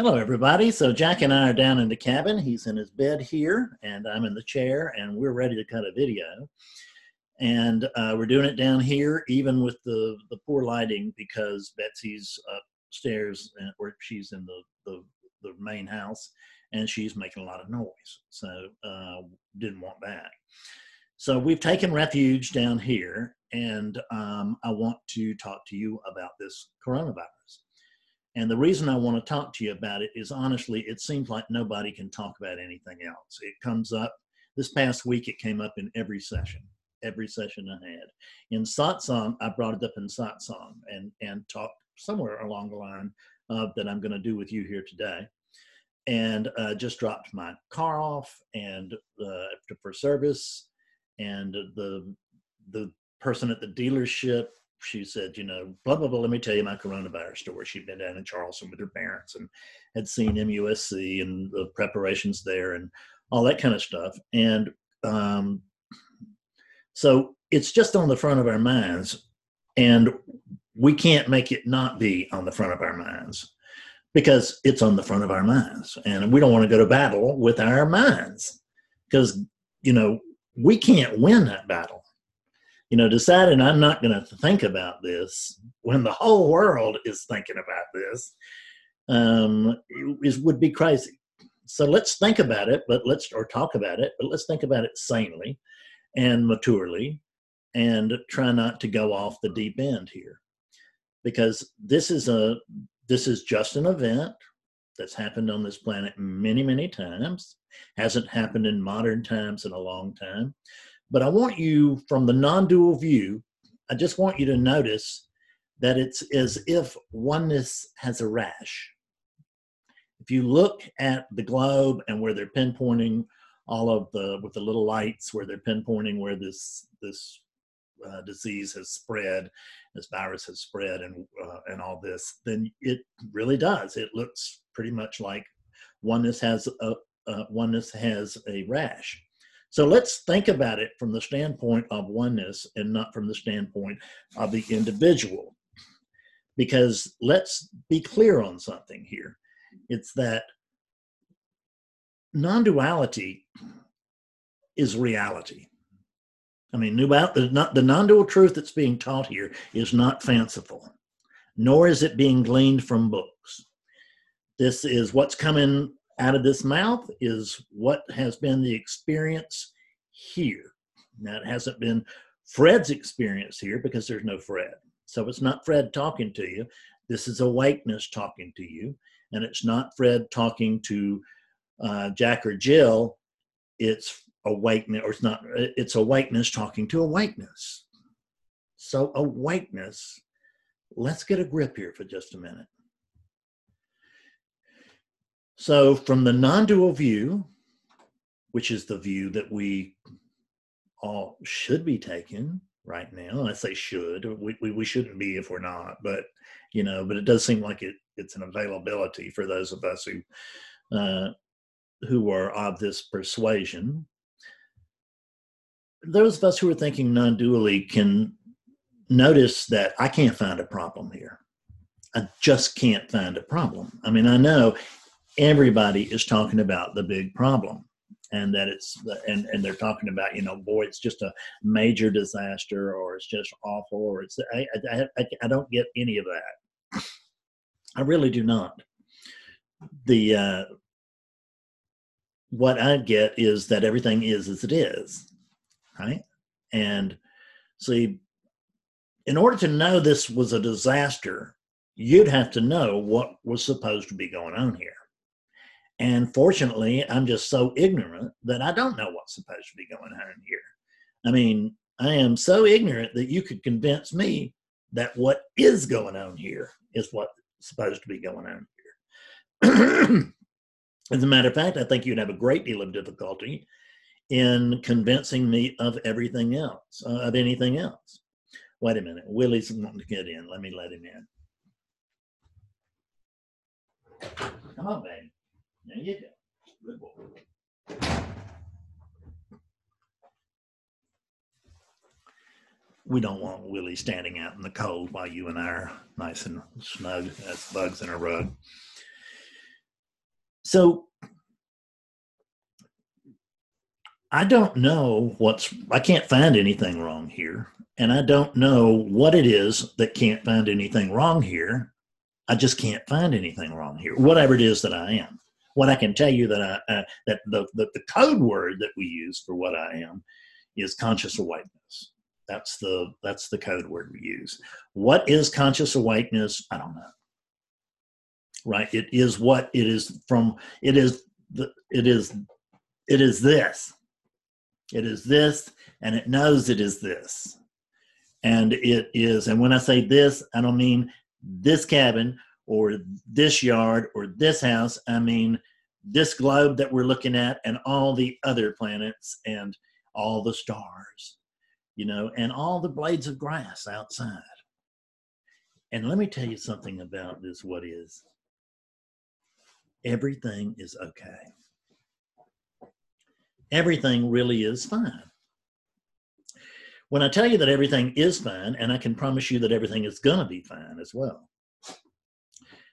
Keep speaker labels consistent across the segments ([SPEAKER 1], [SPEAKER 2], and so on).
[SPEAKER 1] Hello, everybody. So Jack and I are down in the cabin. He's in his bed here, and I'm in the chair, and we're ready to cut a video. And uh, we're doing it down here, even with the the poor lighting, because Betsy's upstairs, or she's in the, the the main house, and she's making a lot of noise. So uh, didn't want that. So we've taken refuge down here, and um, I want to talk to you about this coronavirus. And the reason I want to talk to you about it is honestly, it seems like nobody can talk about anything else. It comes up this past week, it came up in every session, every session I had. In satsang, I brought it up in satsang and, and talked somewhere along the line uh, that I'm going to do with you here today. And uh, just dropped my car off and uh, for service, and the the person at the dealership she said, you know, blah, blah, blah, let me tell you my coronavirus story. She'd been down in Charleston with her parents and had seen MUSC and the preparations there and all that kind of stuff. And um, so it's just on the front of our minds. And we can't make it not be on the front of our minds because it's on the front of our minds. And we don't want to go to battle with our minds because, you know, we can't win that battle you know, deciding I'm not going to think about this when the whole world is thinking about this um, is would be crazy. So let's think about it, but let's or talk about it, but let's think about it sanely and maturely, and try not to go off the deep end here, because this is a this is just an event that's happened on this planet many many times hasn't happened in modern times in a long time but I want you, from the non dual view, I just want you to notice that it's as if oneness has a rash. If you look at the globe and where they're pinpointing all of the with the little lights where they're pinpointing where this this uh, disease has spread, this virus has spread, and uh, and all this, then it really does. It looks pretty much like oneness has a uh, oneness has a rash. So let's think about it from the standpoint of oneness and not from the standpoint of the individual. Because let's be clear on something here. It's that non duality is reality. I mean, the non dual truth that's being taught here is not fanciful, nor is it being gleaned from books. This is what's coming out of this mouth is what has been the experience here. Now, it hasn't been Fred's experience here because there's no Fred. So it's not Fred talking to you. This is awakeness talking to you. And it's not Fred talking to uh, Jack or Jill. It's awakeness, or it's not, it's awakeness talking to awakeness. So, awakeness, let's get a grip here for just a minute. So, from the non dual view, which is the view that we all should be taking right now, I say should, we, we, we shouldn't be if we're not, but you know, but it does seem like it, it's an availability for those of us who, uh, who are of this persuasion. Those of us who are thinking non dually can notice that I can't find a problem here. I just can't find a problem. I mean, I know everybody is talking about the big problem and that it's and and they're talking about you know boy it's just a major disaster or it's just awful or it's I I, I, I don't get any of that. I really do not. The uh, what I get is that everything is as it is right? And see in order to know this was a disaster you'd have to know what was supposed to be going on here and fortunately, I'm just so ignorant that I don't know what's supposed to be going on here. I mean, I am so ignorant that you could convince me that what is going on here is what's supposed to be going on here. As a matter of fact, I think you'd have a great deal of difficulty in convincing me of everything else, uh, of anything else. Wait a minute, Willie's wanting to get in. Let me let him in. Come on, baby. We don't want Willie standing out in the cold while you and I are nice and snug as bugs in a rug. So I don't know what's, I can't find anything wrong here. And I don't know what it is that can't find anything wrong here. I just can't find anything wrong here, whatever it is that I am. What I can tell you that I, uh, that the, the, the code word that we use for what I am is conscious awakeness. That's the that's the code word we use. What is conscious awakeness? I don't know. Right? It is what it is from. It is the. It is. It is this. It is this, and it knows it is this, and it is. And when I say this, I don't mean this cabin or this yard or this house. I mean this globe that we're looking at and all the other planets and all the stars you know, and all the blades of grass outside. And let me tell you something about this what is. Everything is okay. Everything really is fine. When I tell you that everything is fine, and I can promise you that everything is going to be fine as well.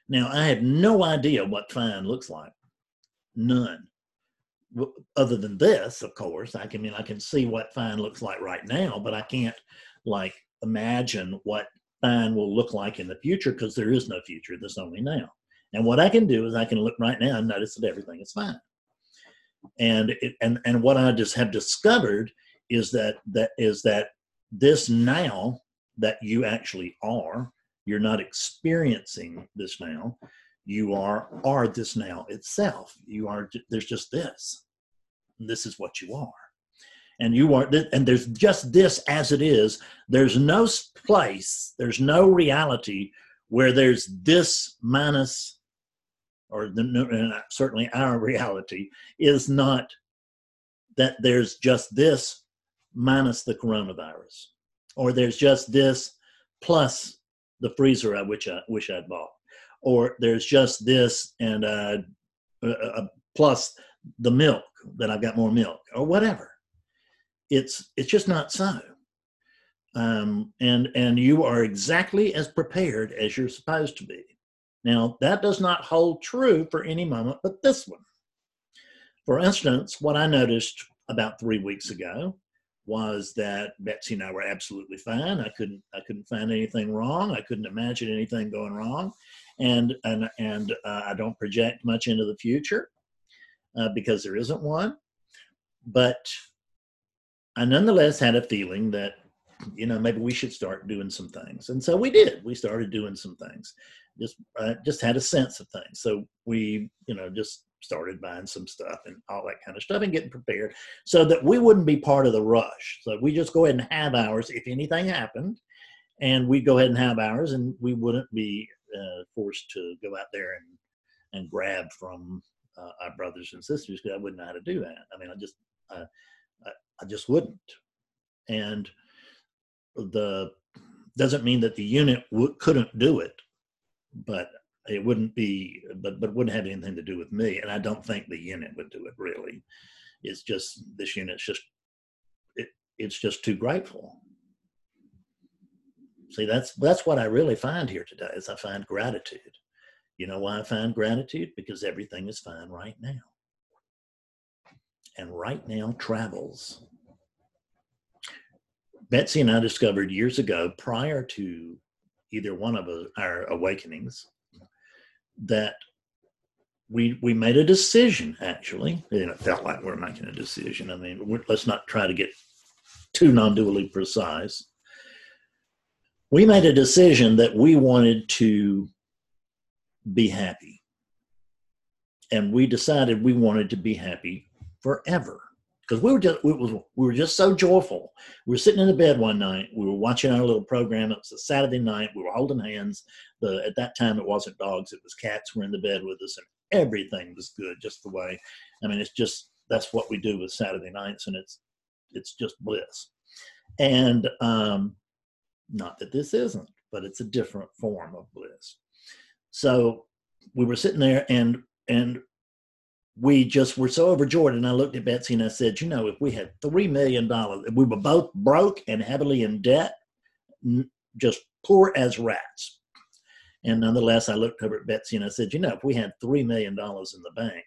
[SPEAKER 1] Now, I have no idea what fine looks like. None other than this, of course, I can I mean I can see what fine looks like right now, but I can't like imagine what fine will look like in the future because there is no future. There's only now. And what I can do is I can look right now and notice that everything is fine. And it, and and what I just have discovered is that that is that this now that you actually are, you're not experiencing this now. You are are this now itself. You are there's just this this is what you are and you are and there's just this as it is there's no place there's no reality where there's this minus or the, certainly our reality is not that there's just this minus the coronavirus or there's just this plus the freezer I wish I wish I'd bought or there's just this and uh, uh, plus the milk that I've got more milk or whatever. It's it's just not so. Um, and and you are exactly as prepared as you're supposed to be. Now that does not hold true for any moment but this one. For instance, what I noticed about three weeks ago was that Betsy and I were absolutely fine. I couldn't I couldn't find anything wrong. I couldn't imagine anything going wrong, and and and uh, I don't project much into the future uh, because there isn't one. But I nonetheless had a feeling that, you know, maybe we should start doing some things. And so we did. We started doing some things. Just uh, just had a sense of things. So we, you know, just started buying some stuff and all that kind of stuff and getting prepared so that we wouldn't be part of the rush. So we just go ahead and have ours if anything happened. And we'd go ahead and have ours and we wouldn't be uh, forced to go out there and, and grab from uh, our brothers and sisters because I wouldn't know how to do that. I mean, I just, I, I, I just wouldn't. And the doesn't mean that the unit w- couldn't do it, but it wouldn't be, but but wouldn't have anything to do with me. And I don't think the unit would do it really. It's just this unit's just, it, it's just too grateful. See, that's that's what I really find here today. Is I find gratitude you know why I find gratitude? Because everything is fine right now. And right now travels. Betsy and I discovered years ago, prior to either one of our awakenings, that we we made a decision actually. And it felt like we're making a decision. I mean let's not try to get too non-dually precise. We made a decision that we wanted to be happy. And we decided we wanted to be happy forever because we were just we, was, we were just so joyful. We were sitting in the bed one night. We were watching our little program. It was a Saturday night. We were holding hands. The at that time it wasn't dogs. It was cats. Were in the bed with us, and everything was good. Just the way. I mean, it's just that's what we do with Saturday nights, and it's it's just bliss. And um, not that this isn't, but it's a different form of bliss. So we were sitting there and and we just were so overjoyed. And I looked at Betsy and I said, you know, if we had three million dollars, we were both broke and heavily in debt, just poor as rats. And nonetheless, I looked over at Betsy and I said, you know, if we had $3 million in the bank,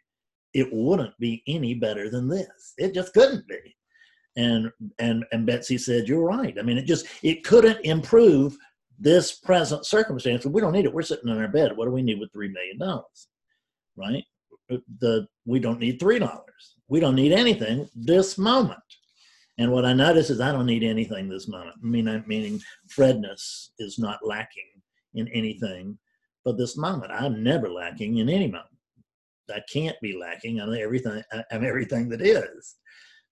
[SPEAKER 1] it wouldn't be any better than this. It just couldn't be. And, and, and Betsy said, you're right. I mean, it just, it couldn't improve this present circumstance. We don't need it. We're sitting in our bed. What do we need with $3 million? Right? Uh, the, we don't need $3. We don't need anything this moment. And what I notice is I don't need anything this moment. I mean, I, meaning Fredness is not lacking in anything but this moment. I'm never lacking in any moment. I can't be lacking. I'm everything. I'm everything that is.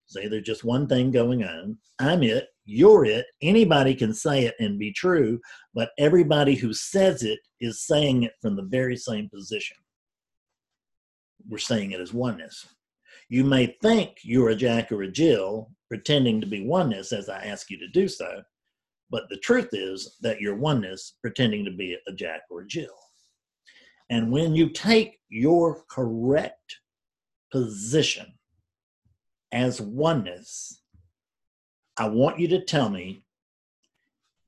[SPEAKER 1] Say there's just one thing going on. I'm it. You're it. Anybody can say it and be true, but everybody who says it is saying it from the very same position. We're seeing it as oneness. You may think you're a Jack or a Jill, pretending to be oneness as I ask you to do so, but the truth is that you're oneness pretending to be a Jack or a Jill. And when you take your correct position as oneness, I want you to tell me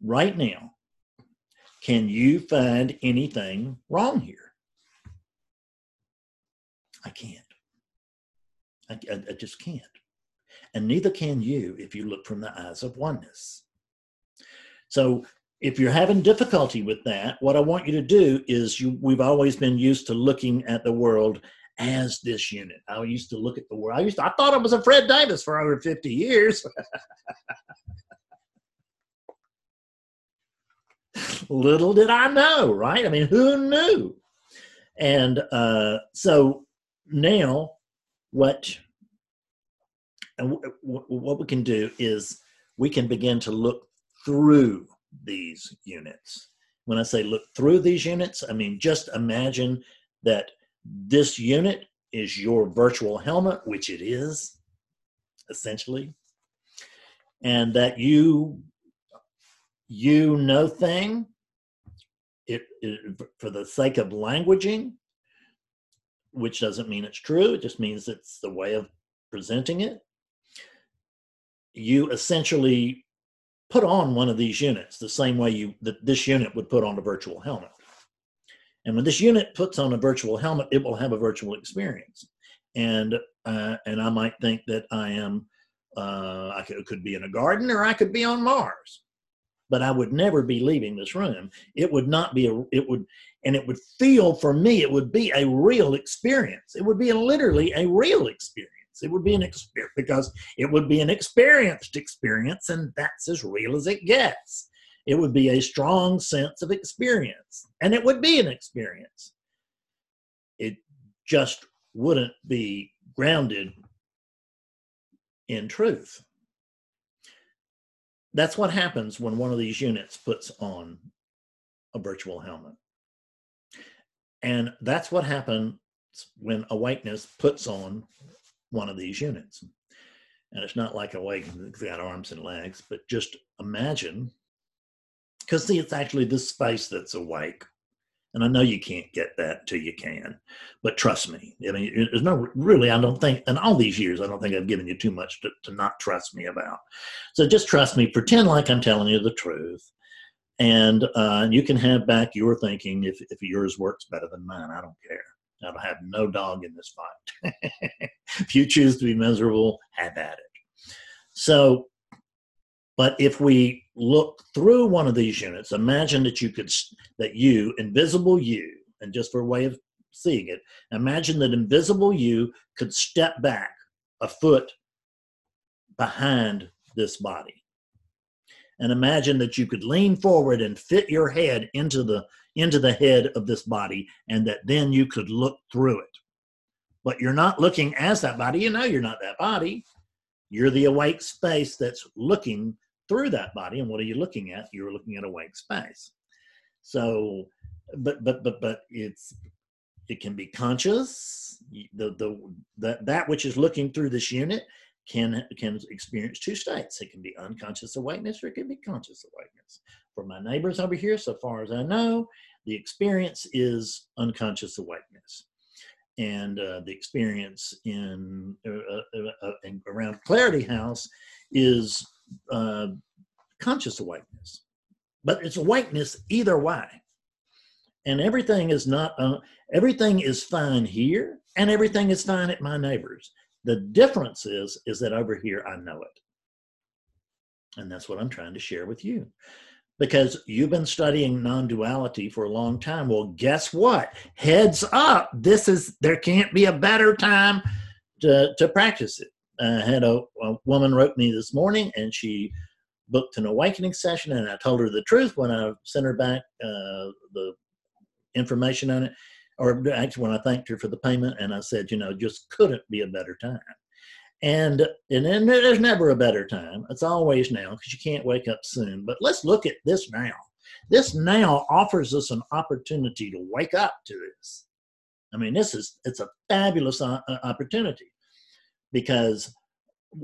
[SPEAKER 1] right now can you find anything wrong here? I can't. I, I, I, just can't. And neither can you if you look from the eyes of oneness. So if you're having difficulty with that, what I want you to do is you we've always been used to looking at the world as this unit. I used to look at the world. I used to, I thought I was a Fred Davis for over 50 years. Little did I know, right? I mean, who knew? And uh, so now what uh, w- what we can do is we can begin to look through these units. When I say look through these units, I mean just imagine that this unit is your virtual helmet, which it is, essentially, and that you you know thing it, it, for the sake of languaging which doesn't mean it's true it just means it's the way of presenting it you essentially put on one of these units the same way you that this unit would put on a virtual helmet. And when this unit puts on a virtual helmet, it will have a virtual experience. And uh, and I might think that I am uh, I could, could be in a garden or I could be on Mars, but I would never be leaving this room. It would not be a it would and it would feel for me it would be a real experience. It would be literally a real experience. It would be an experience because it would be an experienced experience, and that's as real as it gets. It would be a strong sense of experience, and it would be an experience. It just wouldn't be grounded in truth. That's what happens when one of these units puts on a virtual helmet. And that's what happens when awakeness puts on one of these units. And it's not like a way it's got arms and legs, but just imagine, because see, it's actually this space that's awake. And I know you can't get that till you can, but trust me. I mean, there's no really. I don't think in all these years, I don't think I've given you too much to, to not trust me about. So just trust me. Pretend like I'm telling you the truth, and uh, you can have back your thinking if if yours works better than mine. I don't care. I don't have no dog in this fight. if you choose to be miserable, have at it. So, but if we look through one of these units, imagine that you could, that you, invisible you, and just for a way of seeing it, imagine that invisible you could step back a foot behind this body. And imagine that you could lean forward and fit your head into the into the head of this body and that then you could look through it. But you're not looking as that body. You know you're not that body. You're the awake space that's looking through that body. And what are you looking at? You're looking at awake space. So, but but but but it's it can be conscious. The the that that which is looking through this unit can can experience two states. It can be unconscious awakeness or it can be conscious awakeness. For my neighbors over here, so far as I know, the experience is unconscious awakeness. And uh, the experience in, uh, uh, uh in, around Clarity House is conscious awakeness. But it's awakeness either way. and everything is not uh, everything is fine here and everything is fine at my neighbor's the difference is is that over here i know it. And that's what i'm trying to share with you. Because you've been studying non-duality for a long time. Well guess what? Heads up this is there can't be a better time to, to practice it. I had a, a woman wrote me this morning and she booked an awakening session and i told her the truth when i sent her back uh, the information on it or actually when i thanked her for the payment and i said you know just couldn't be a better time and and then there's never a better time. It's always now because you can't wake up soon. But let's look at this now. This now offers us an opportunity to wake up to this. I mean, this is it's a fabulous uh, uh, opportunity because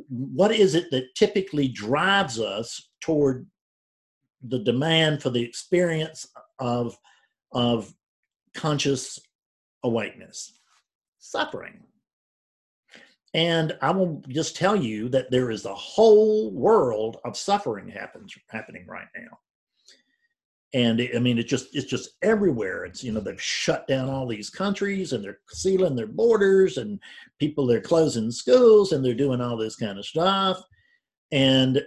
[SPEAKER 1] what is it that typically drives us toward the demand for the experience of of conscious awakeness? Suffering and I will just tell you that there is a whole world of suffering happens happening right now. And it, I mean, it's just it's just everywhere. It's you know they've shut down all these countries and they're sealing their borders and people they're closing schools and they're doing all this kind of stuff. And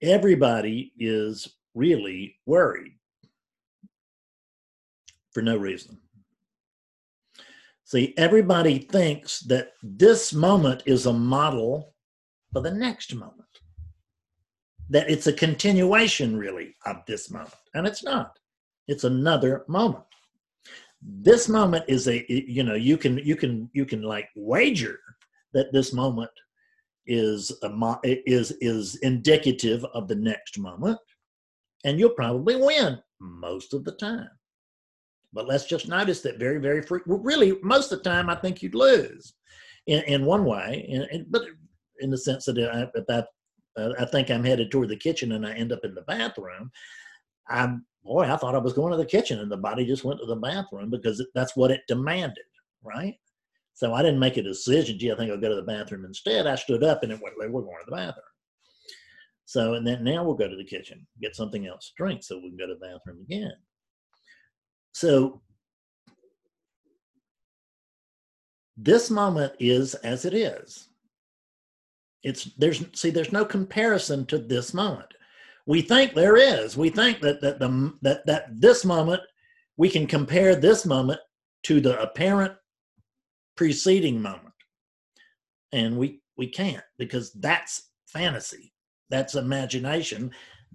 [SPEAKER 1] everybody is really worried for no reason. See, everybody thinks that this moment is a model for the next moment. That it's a continuation, really, of this moment. And it's not. It's another moment. This moment is a you know, you can you can you can like wager that this moment is a is is indicative of the next moment and you'll probably win most of the time but let's just notice that very, very free. Well, really, most of the time, I think you'd lose in, in one way. In, in, but in the sense that I, if I, uh, I think I'm headed toward the kitchen and I end up in the bathroom, I'm boy, I thought I was going to the kitchen and the body just went to the bathroom because that's what it demanded, right? So I didn't make a decision. Gee, I think I'll go to the bathroom instead. I stood up and it went. We're going to the bathroom. So and then now we'll go to the kitchen, get something else to drink, so we can go to the bathroom again. So this moment is as it is. It's there's see there's no comparison to this moment. We think there is. We think that that the that that this moment we can compare this moment to the apparent preceding moment. And we we can't because that's fantasy. That's imagination.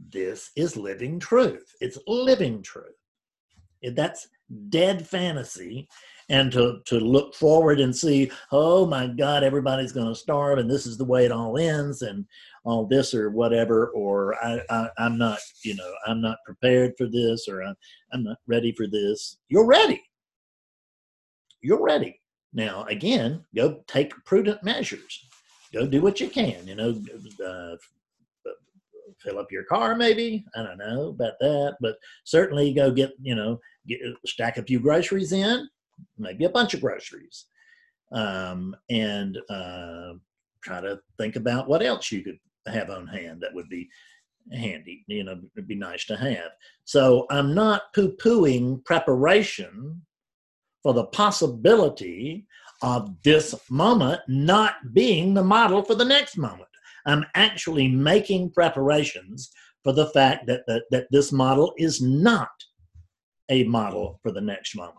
[SPEAKER 1] This is living truth. It's living truth that's dead fantasy. And to to look forward and see oh my god everybody's going to starve and this is the way it all ends and all this or whatever or I, I am not you know i'm not prepared for this or I'm, I'm not ready for this. You're ready. You're ready. Now again go take prudent measures. Go do what you can you know uh, fill up your car maybe. I don't know about that but certainly go get you know get, stack a few groceries in maybe a bunch of groceries. Um, and uh, try to think about what else you could have on hand that would be handy you know it'd be nice to have. So i'm not poo-pooing preparation for the possibility of this moment not being the model for the next moment I'm actually making preparations for the fact that, that, that this model is not a model for the next moment.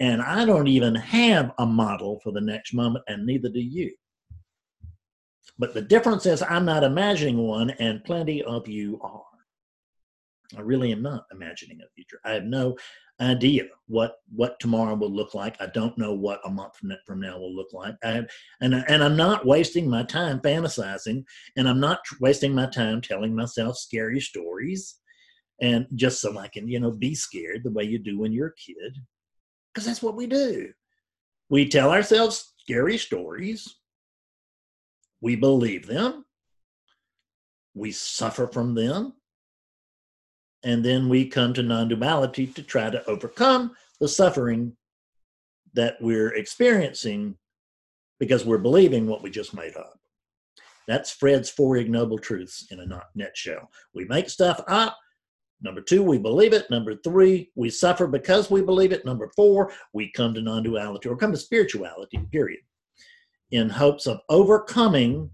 [SPEAKER 1] And I don't even have a model for the next moment, and neither do you. But the difference is, I'm not imagining one, and plenty of you are. I really am not imagining a future. I have no idea what what tomorrow will look like. I don't know what a month from, from now will look like. I have, and and I'm not wasting my time fantasizing, and I'm not wasting my time telling myself scary stories, and just so I can you know be scared the way you do when you're a kid, because that's what we do. We tell ourselves scary stories. We believe them. We suffer from them and then we come to non duality to try to overcome the suffering that we're experiencing because we're believing what we just made up. That's Fred's four ignoble truths in a nutshell. We make stuff up Number two, we believe it. Number three, we suffer because we believe it. Number four, we come to non duality or come to spirituality, period, in hopes of overcoming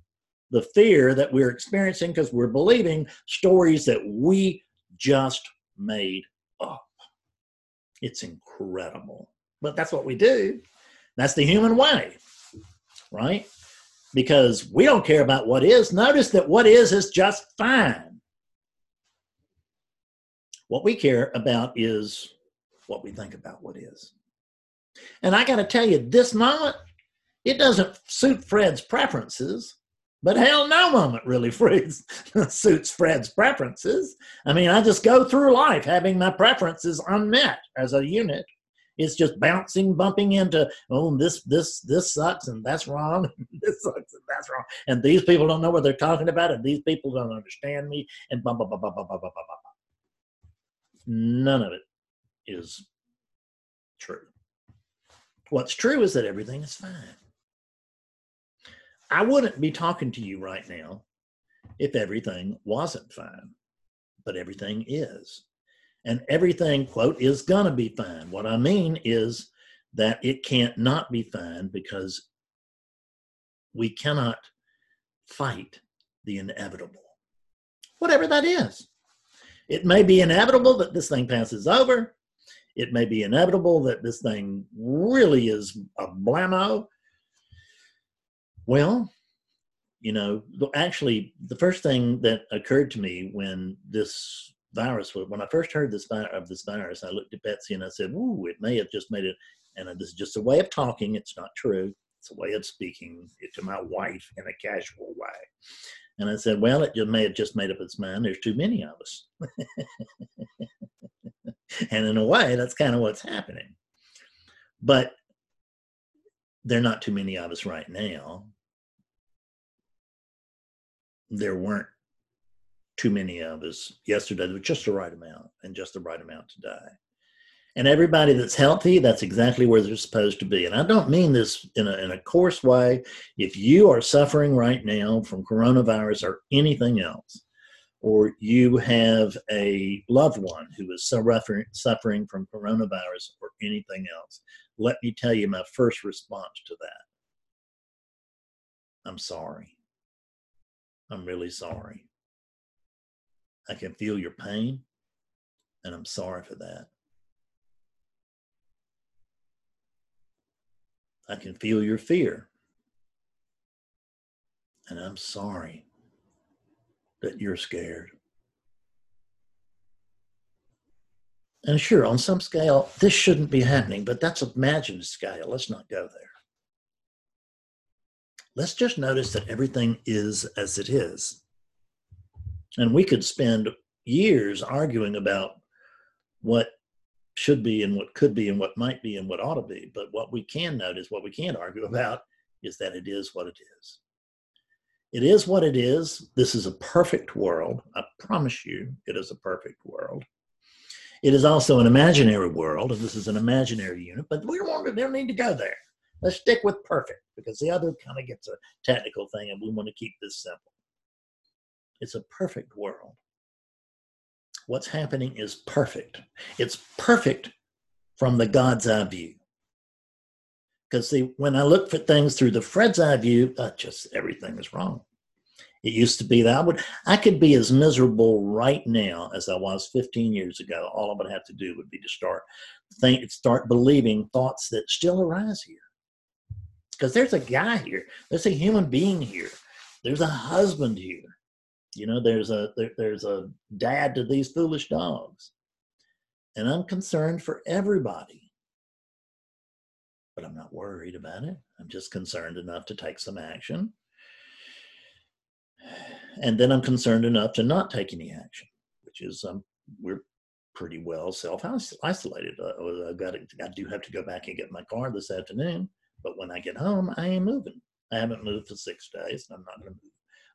[SPEAKER 1] the fear that we're experiencing because we're believing stories that we just made up. It's incredible. But that's what we do. That's the human way, right? Because we don't care about what is. Notice that what is is just fine. What we care about is what we think about what is. And I got to tell you, this moment, it doesn't suit Fred's preferences but hell, no moment really Fred's, suits Fred's preferences. I mean, I just go through life having my preferences unmet as a unit. It's just bouncing, bumping into, oh, this, this, this sucks, and that's wrong, this sucks, and that's wrong, and these people don't know what they're talking about, and these people don't understand me, and blah blah blah blah blah blah blah blah. blah. None of it is true. What's true is that everything is fine. I wouldn't be talking to you right now if everything wasn't fine, but everything is. And everything, quote, is going to be fine. What I mean is that it can't not be fine because we cannot fight the inevitable, whatever that is. It may be inevitable that this thing passes over. It may be inevitable that this thing really is a blammo well, you know, actually, the first thing that occurred to me when this virus was, when I first heard this of this virus, I looked at Betsy and I said, "Ooh, it may have just made it." And this is just a way of talking. It's not true. It's a way of speaking to my wife in a casual way. And I said, "Well, it may have just made up its mind. There's too many of us." and in a way, that's kind of what's happening. But there are not too many of us right now. There weren't too many of us yesterday. There was just the right amount and just the right amount to die. And everybody that's healthy, that's exactly where they're supposed to be. And I don't mean this in a, in a coarse way. If you are suffering right now from coronavirus or anything else, or you have a loved one who is suffering, suffering from coronavirus or anything else, let me tell you my first response to that. I'm sorry. I'm really sorry. I can feel your pain, and I'm sorry for that. I can feel your fear, and I'm sorry that you're scared. And sure, on some scale, this shouldn't be happening, but that's a imagined scale. Let's not go there. Let's just notice that everything is as it is. And we could spend years arguing about what should be and what could be and what might be and what ought to be. But what we can notice, what we can't argue about, is that it is what it is. It is what it is. This is a perfect world. I promise you, it is a perfect world. It is also an imaginary world, and this is an imaginary unit, but we don't, don't need to go there. Let's stick with perfect because the other kind of gets a technical thing, and we want to keep this simple. It's a perfect world. What's happening is perfect. It's perfect from the God's eye view. Because see, when I look for things through the Fred's eye view, uh, just everything is wrong. It used to be that I would I could be as miserable right now as I was 15 years ago. All I would have to do would be to start think start believing thoughts that still arise here. Because there's a guy here, there's a human being here, there's a husband here. You know, there's a there, there's a dad to these foolish dogs. And I'm concerned for everybody. But I'm not worried about it. I'm just concerned enough to take some action and then I'm concerned enough to not take any action, which is um, we're pretty well self isolated. Uh, I've got I do have to go back and get my car this afternoon, but when I get home, I ain't moving. I haven't moved for six days, and I'm not going to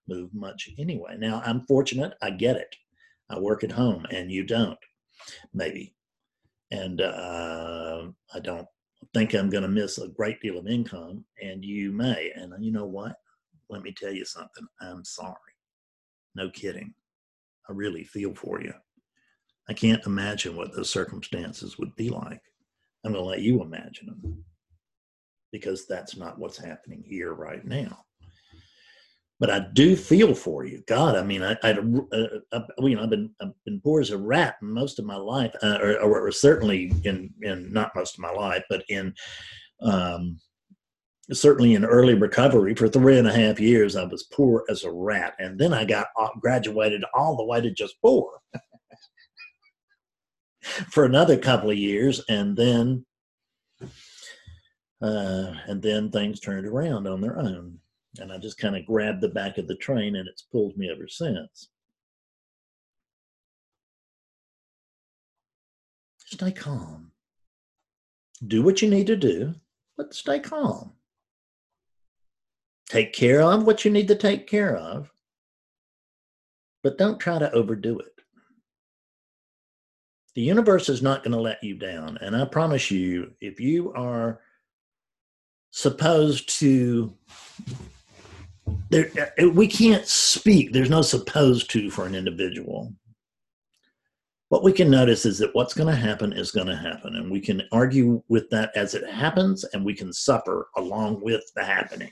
[SPEAKER 1] move, move much anyway. Now I'm fortunate. I get it. I work at home, and you don't, maybe, and uh, I don't think I'm going to miss a great deal of income, and you may. And you know what? let me tell you something. I'm sorry. No kidding. I really feel for you. I can't imagine what those circumstances would be like. I'm going to let you imagine them because that's not what's happening here right now. But I do feel for you, God. I mean, I, I, uh, I you know, I've been I've been poor as a rat most of my life, uh, or, or, certainly in in not most of my life, but in um, certainly in early recovery for three and a half years. I was poor as a rat, and then I got uh, graduated all the way to just poor for another couple of years, and then uh, and then things turned around on their own. And I just kind of grabbed the back of the train and it's pulled me ever since. Stay calm. Do what you need to do, but stay calm. Take care of what you need to take care of, but don't try to overdo it. The universe is not going to let you down. And I promise you, if you are supposed to there, uh, we can't speak. There's no supposed to for an individual. What we can notice is that what's going to happen is going to happen and we can argue with that as it happens and we can suffer along with the happening.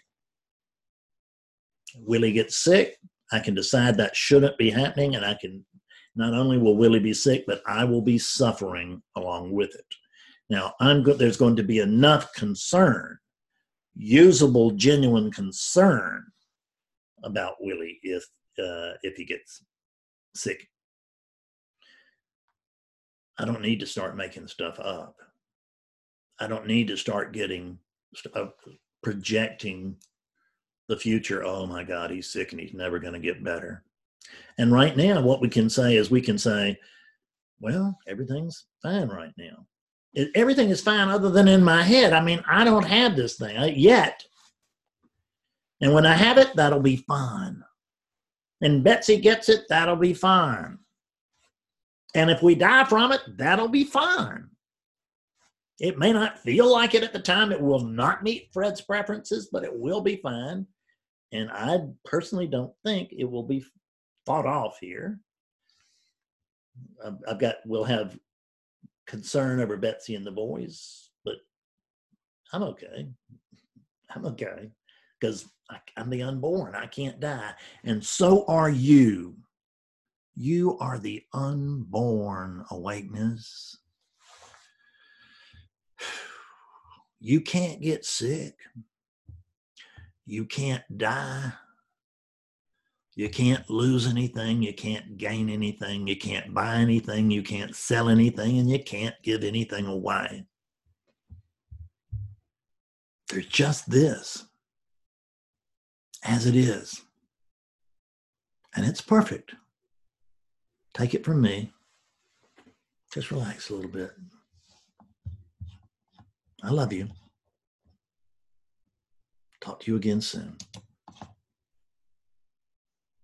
[SPEAKER 1] Willie gets sick i can decide that shouldn't be happening and i can not only will willie be sick but i will be suffering along with it. Now i'm good there's going to be enough concern usable, genuine concern about Willie if uh, if he gets sick. I don't need to start making stuff up. I don't need to start getting uh, projecting the future. Oh my God, he's sick and he's never going to get better. And right now, what we can say is we can say, well, everything's fine right now everything is fine other than in my head. I mean, I don't have this thing uh, yet. And when I have it, that'll be fine. And Betsy gets it, that'll be fine. And if we die from it, that'll be fine. It may not feel like it at the time. It will not meet Fred's preferences, but it will be fine. And I personally don't think it will be fought off here. I've got, we'll have concern over Betsy and the boys, but I'm okay. I'm okay because I'm the unborn. I can't die. And so are you. You are the unborn awakeness. You can't get sick. You can't die. You can't lose anything. You can't gain anything. You can't buy anything. You can't sell anything. And you can't give anything away. There's just this as it is. And it's perfect. Take it from me. Just relax a little bit. I love you. Talk to you again soon.